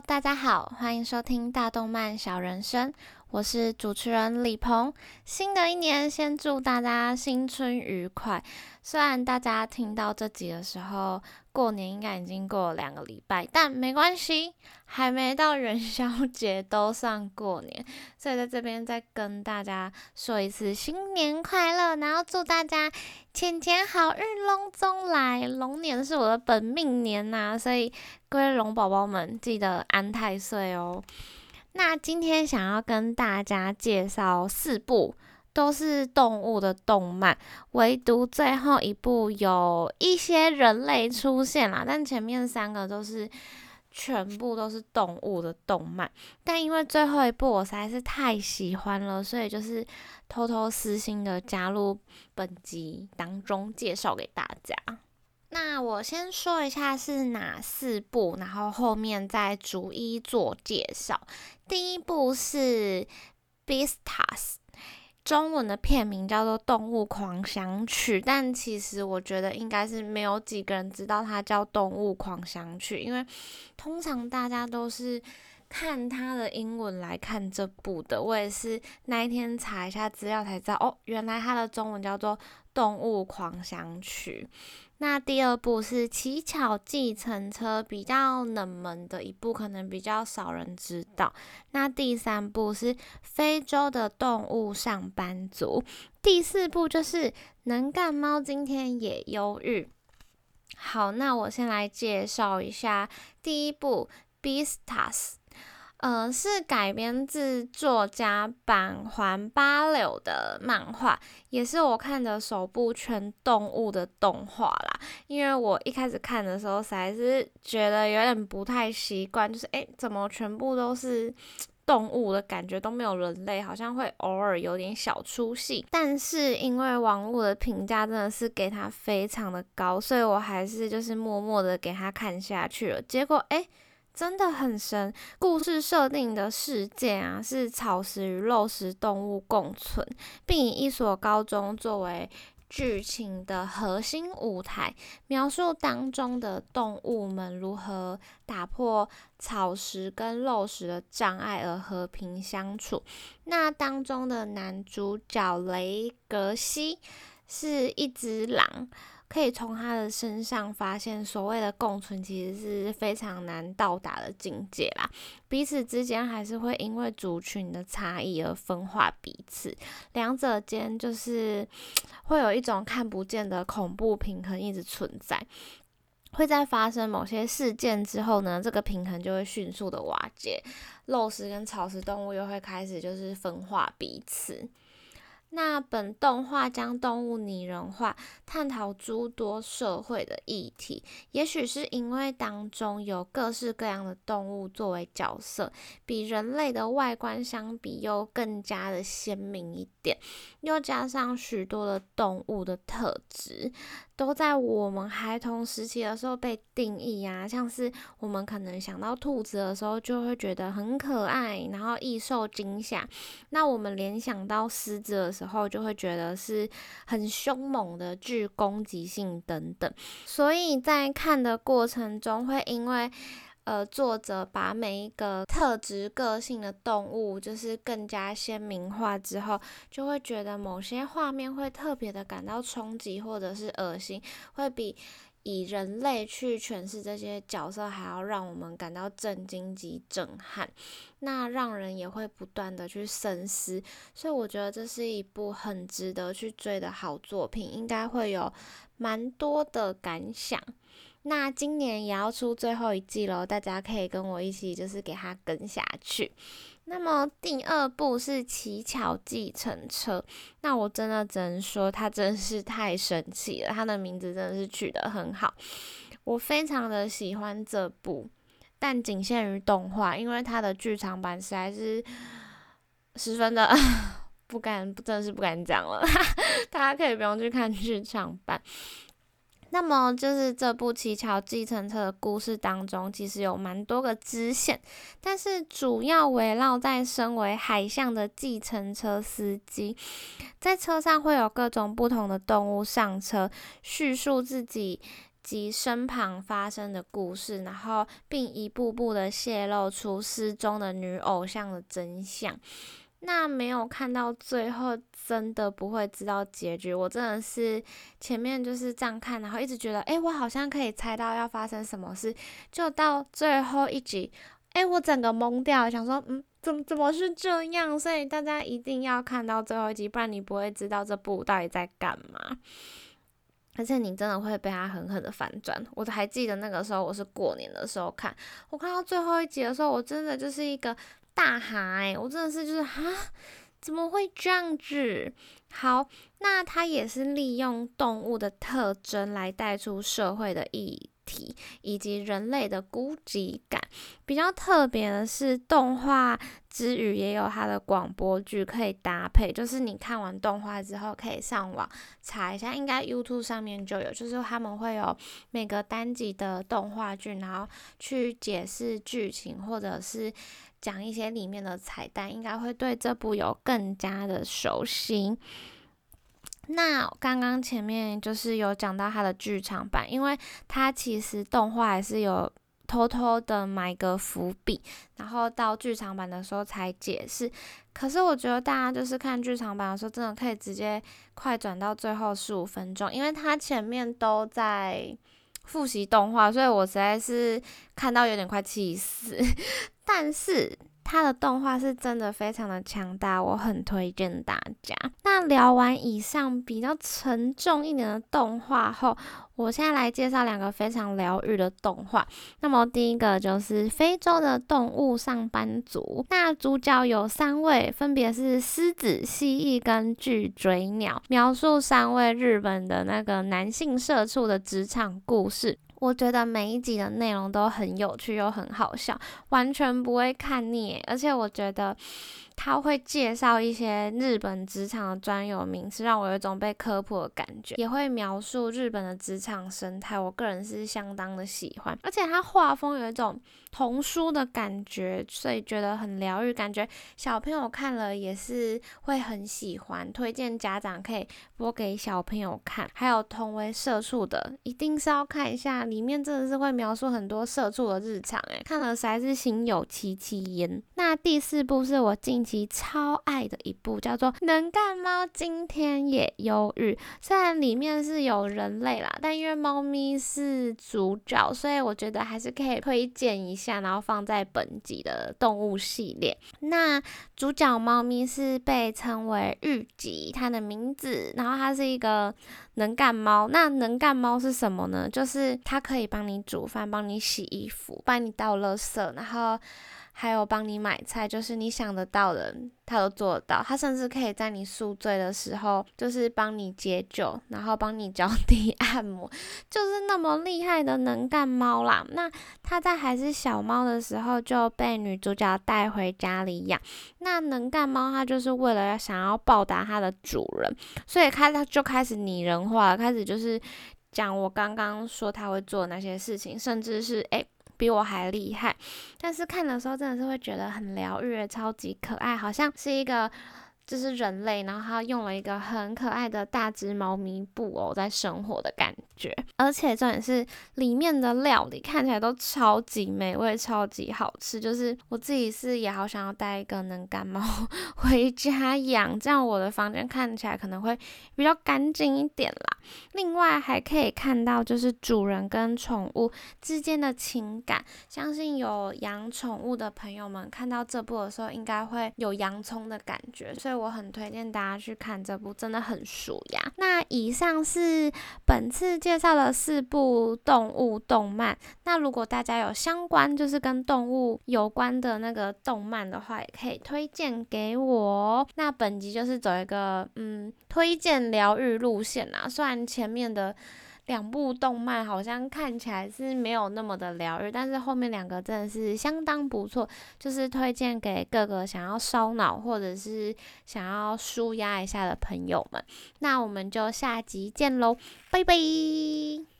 大家好，欢迎收听大动漫小人生，我是主持人李鹏。新的一年，先祝大家新春愉快。虽然大家听到这集的时候，过年应该已经过了两个礼拜，但没关系，还没到元宵节都算过年。所以在这边再跟大家说一次新年快乐，然后祝大家钱钱好运龙中来。龙年是我的本命年呐，所以各位龙宝宝们记得安太岁哦。那今天想要跟大家介绍四部。都是动物的动漫，唯独最后一部有一些人类出现啦，但前面三个都是全部都是动物的动漫。但因为最后一部我实在是太喜欢了，所以就是偷偷私心的加入本集当中介绍给大家。那我先说一下是哪四部，然后后面再逐一做介绍。第一部是《Beastars》。中文的片名叫做《动物狂想曲》，但其实我觉得应该是没有几个人知道它叫《动物狂想曲》，因为通常大家都是看它的英文来看这部的。我也是那一天查一下资料才知道，哦，原来它的中文叫做《动物狂想曲》。那第二部是《乞巧计程车》，比较冷门的一部，可能比较少人知道。那第三部是《非洲的动物上班族》，第四部就是《能干猫今天也忧郁》。好，那我先来介绍一下第一部《Beastas》。呃，是改编自作家板环八柳的漫画，也是我看的首部全动物的动画啦。因为我一开始看的时候，实在是觉得有点不太习惯，就是诶，怎么全部都是 动物的感觉，都没有人类，好像会偶尔有点小出戏。但是因为网络的评价真的是给他非常的高，所以我还是就是默默的给他看下去了。结果诶。真的很神，故事设定的世界啊，是草食与肉食动物共存，并以一所高中作为剧情的核心舞台，描述当中的动物们如何打破草食跟肉食的障碍而和平相处。那当中的男主角雷格西是一只狼。可以从他的身上发现，所谓的共存其实是非常难到达的境界啦。彼此之间还是会因为族群的差异而分化彼此，两者间就是 会有一种看不见的恐怖平衡一直存在。会在发生某些事件之后呢，这个平衡就会迅速的瓦解，肉食跟草食动物又会开始就是分化彼此。那本动画将动物拟人化，探讨诸多社会的议题。也许是因为当中有各式各样的动物作为角色，比人类的外观相比又更加的鲜明一点，又加上许多的动物的特质。都在我们孩童时期的时候被定义啊，像是我们可能想到兔子的时候，就会觉得很可爱，然后易受惊吓。那我们联想到狮子的时候，就会觉得是很凶猛的、具攻击性等等。所以在看的过程中，会因为。呃，作者把每一个特质、个性的动物，就是更加鲜明化之后，就会觉得某些画面会特别的感到冲击，或者是恶心，会比以人类去诠释这些角色还要让我们感到震惊及震撼。那让人也会不断的去深思，所以我觉得这是一部很值得去追的好作品，应该会有蛮多的感想。那今年也要出最后一季了，大家可以跟我一起，就是给它跟下去。那么第二部是《乞巧计程车》，那我真的只能说它真是太神奇了，它的名字真的是取得很好，我非常的喜欢这部，但仅限于动画，因为它的剧场版实在是十分的 不敢，真的是不敢讲了，大家可以不用去看剧场版。那么就是这部《乞巧计程车》的故事当中，其实有蛮多个支线，但是主要围绕在身为海象的计程车司机，在车上会有各种不同的动物上车，叙述自己及身旁发生的故事，然后并一步步的泄露出失踪的女偶像的真相。那没有看到最后，真的不会知道结局。我真的是前面就是这样看，然后一直觉得，哎，我好像可以猜到要发生什么事，就到最后一集，哎，我整个懵掉，想说，嗯，怎么怎么是这样？所以大家一定要看到最后一集，不然你不会知道这部到底在干嘛。而且你真的会被他狠狠的反转。我还记得那个时候，我是过年的时候看，我看到最后一集的时候，我真的就是一个大哈哎，我真的是就是哈，怎么会这样子？好，那他也是利用动物的特征来带出社会的意。体以及人类的孤寂感，比较特别的是，动画之余也有它的广播剧可以搭配。就是你看完动画之后，可以上网查一下，应该 YouTube 上面就有。就是他们会有每个单集的动画剧，然后去解释剧情，或者是讲一些里面的彩蛋，应该会对这部有更加的熟悉。那刚刚前面就是有讲到它的剧场版，因为它其实动画还是有偷偷的埋个伏笔，然后到剧场版的时候才解释。可是我觉得大家就是看剧场版的时候，真的可以直接快转到最后十五分钟，因为它前面都在复习动画，所以我实在是看到有点快气死。但是。它的动画是真的非常的强大，我很推荐大家。那聊完以上比较沉重一点的动画后，我现在来介绍两个非常疗愈的动画。那么第一个就是非洲的动物上班族，那主角有三位，分别是狮子、蜥蜴跟巨嘴鸟，描述三位日本的那个男性社畜的职场故事。我觉得每一集的内容都很有趣又很好笑，完全不会看腻。而且我觉得。他会介绍一些日本职场的专有名词，让我有一种被科普的感觉，也会描述日本的职场生态，我个人是相当的喜欢。而且他画风有一种童书的感觉，所以觉得很疗愈，感觉小朋友看了也是会很喜欢，推荐家长可以播给小朋友看。还有同为社畜的，一定是要看一下，里面真的是会描述很多社畜的日常，哎，看了实在是心有戚戚焉。那第四部是我近期超爱的一部，叫做《能干猫今天也忧郁》。虽然里面是有人类啦，但因为猫咪是主角，所以我觉得还是可以推荐一下，然后放在本集的动物系列。那主角猫咪是被称为玉吉，它的名字，然后它是一个能干猫。那能干猫是什么呢？就是它可以帮你煮饭，帮你洗衣服，帮你倒垃圾，然后。还有帮你买菜，就是你想得到的，他都做得到。他甚至可以在你宿醉的时候，就是帮你解酒，然后帮你脚底 按摩，就是那么厉害的能干猫啦。那他在还是小猫的时候就被女主角带回家里养。那能干猫它就是为了要想要报答它的主人，所以开它就开始拟人化，开始就是讲我刚刚说他会做那些事情，甚至是诶。比我还厉害，但是看的时候真的是会觉得很疗愈，超级可爱，好像是一个。就是人类，然后他用了一个很可爱的大只猫咪布偶在生活的感觉，而且重点是里面的料理看起来都超级美味、超级好吃。就是我自己是也好想要带一个能干猫 回家养，这样我的房间看起来可能会比较干净一点啦。另外还可以看到就是主人跟宠物之间的情感，相信有养宠物的朋友们看到这部的时候，应该会有洋葱的感觉，所以。我很推荐大家去看这部，真的很舒压。那以上是本次介绍的四部动物动漫。那如果大家有相关就是跟动物有关的那个动漫的话，也可以推荐给我。那本集就是走一个嗯推荐疗愈路线啊，虽然前面的。两部动漫好像看起来是没有那么的疗愈，但是后面两个真的是相当不错，就是推荐给各个想要烧脑或者是想要舒压一下的朋友们。那我们就下集见喽，拜拜。